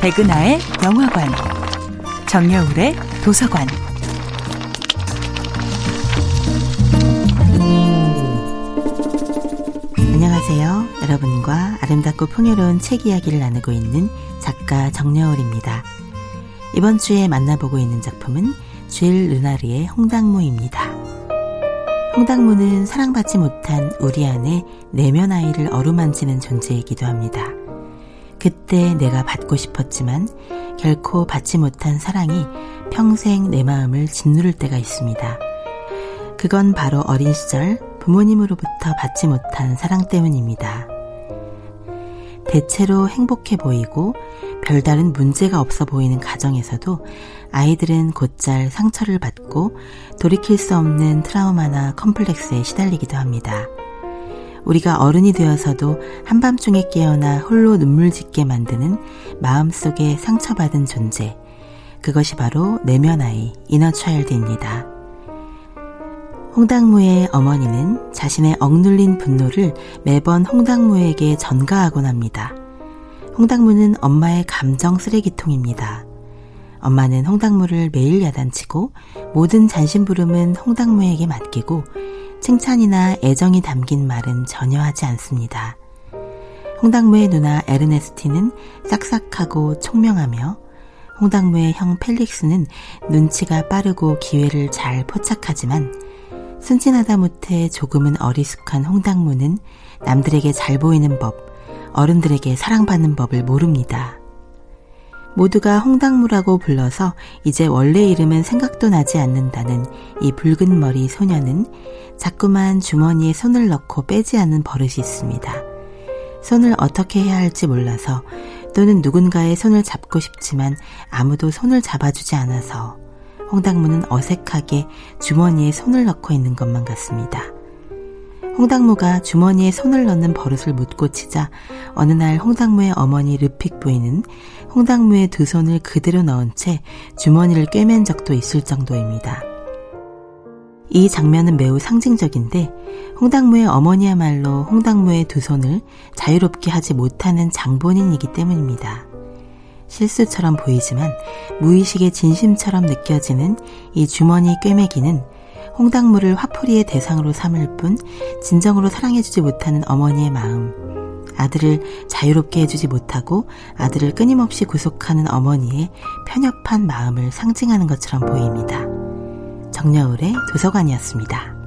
백은하의 영화관, 정여울의 도서관. 안녕하세요. 여러분과 아름답고 풍요로운 책 이야기를 나누고 있는 작가 정여울입니다. 이번 주에 만나보고 있는 작품은 쥘 르나르의 홍당무입니다. 홍당무는 사랑받지 못한 우리 안에 내면 아이를 어루만지는 존재이기도 합니다. 그때 내가 받고 싶었지만 결코 받지 못한 사랑이 평생 내 마음을 짓누를 때가 있습니다. 그건 바로 어린 시절 부모님으로부터 받지 못한 사랑 때문입니다. 대체로 행복해 보이고 별다른 문제가 없어 보이는 가정에서도 아이들은 곧잘 상처를 받고 돌이킬 수 없는 트라우마나 컴플렉스에 시달리기도 합니다. 우리가 어른이 되어서도 한밤중에 깨어나 홀로 눈물 짓게 만드는 마음속에 상처받은 존재. 그것이 바로 내면 아이, 이너 차일드입니다. 홍당무의 어머니는 자신의 억눌린 분노를 매번 홍당무에게 전가하곤 합니다. 홍당무는 엄마의 감정 쓰레기통입니다. 엄마는 홍당무를 매일 야단치고 모든 잔심부름은 홍당무에게 맡기고 칭찬이나 애정이 담긴 말은 전혀 하지 않습니다. 홍당무의 누나 에르네스티는 싹싹하고 총명하며 홍당무의 형 펠릭스는 눈치가 빠르고 기회를 잘 포착하지만 순진하다 못해 조금은 어리숙한 홍당무는 남들에게 잘 보이는 법, 어른들에게 사랑받는 법을 모릅니다. 모두가 홍당무라고 불러서 이제 원래 이름은 생각도 나지 않는다는 이 붉은 머리 소녀는 자꾸만 주머니에 손을 넣고 빼지 않는 버릇이 있습니다. 손을 어떻게 해야 할지 몰라서 또는 누군가의 손을 잡고 싶지만 아무도 손을 잡아주지 않아서 홍당무는 어색하게 주머니에 손을 넣고 있는 것만 같습니다. 홍당무가 주머니에 손을 넣는 버릇을 못 고치자 어느 날 홍당무의 어머니 르픽 부인은 홍당무의 두 손을 그대로 넣은 채 주머니를 꿰맨 적도 있을 정도입니다. 이 장면은 매우 상징적인데 홍당무의 어머니야말로 홍당무의 두 손을 자유롭게 하지 못하는 장본인이기 때문입니다. 실수처럼 보이지만 무의식의 진심처럼 느껴지는 이 주머니 꿰매기는 홍당무를 화풀이의 대상으로 삼을 뿐 진정으로 사랑해주지 못하는 어머니의 마음, 아들을 자유롭게 해주지 못하고 아들을 끊임없이 구속하는 어머니의 편협한 마음을 상징하는 것처럼 보입니다. 정여울의 도서관이었습니다.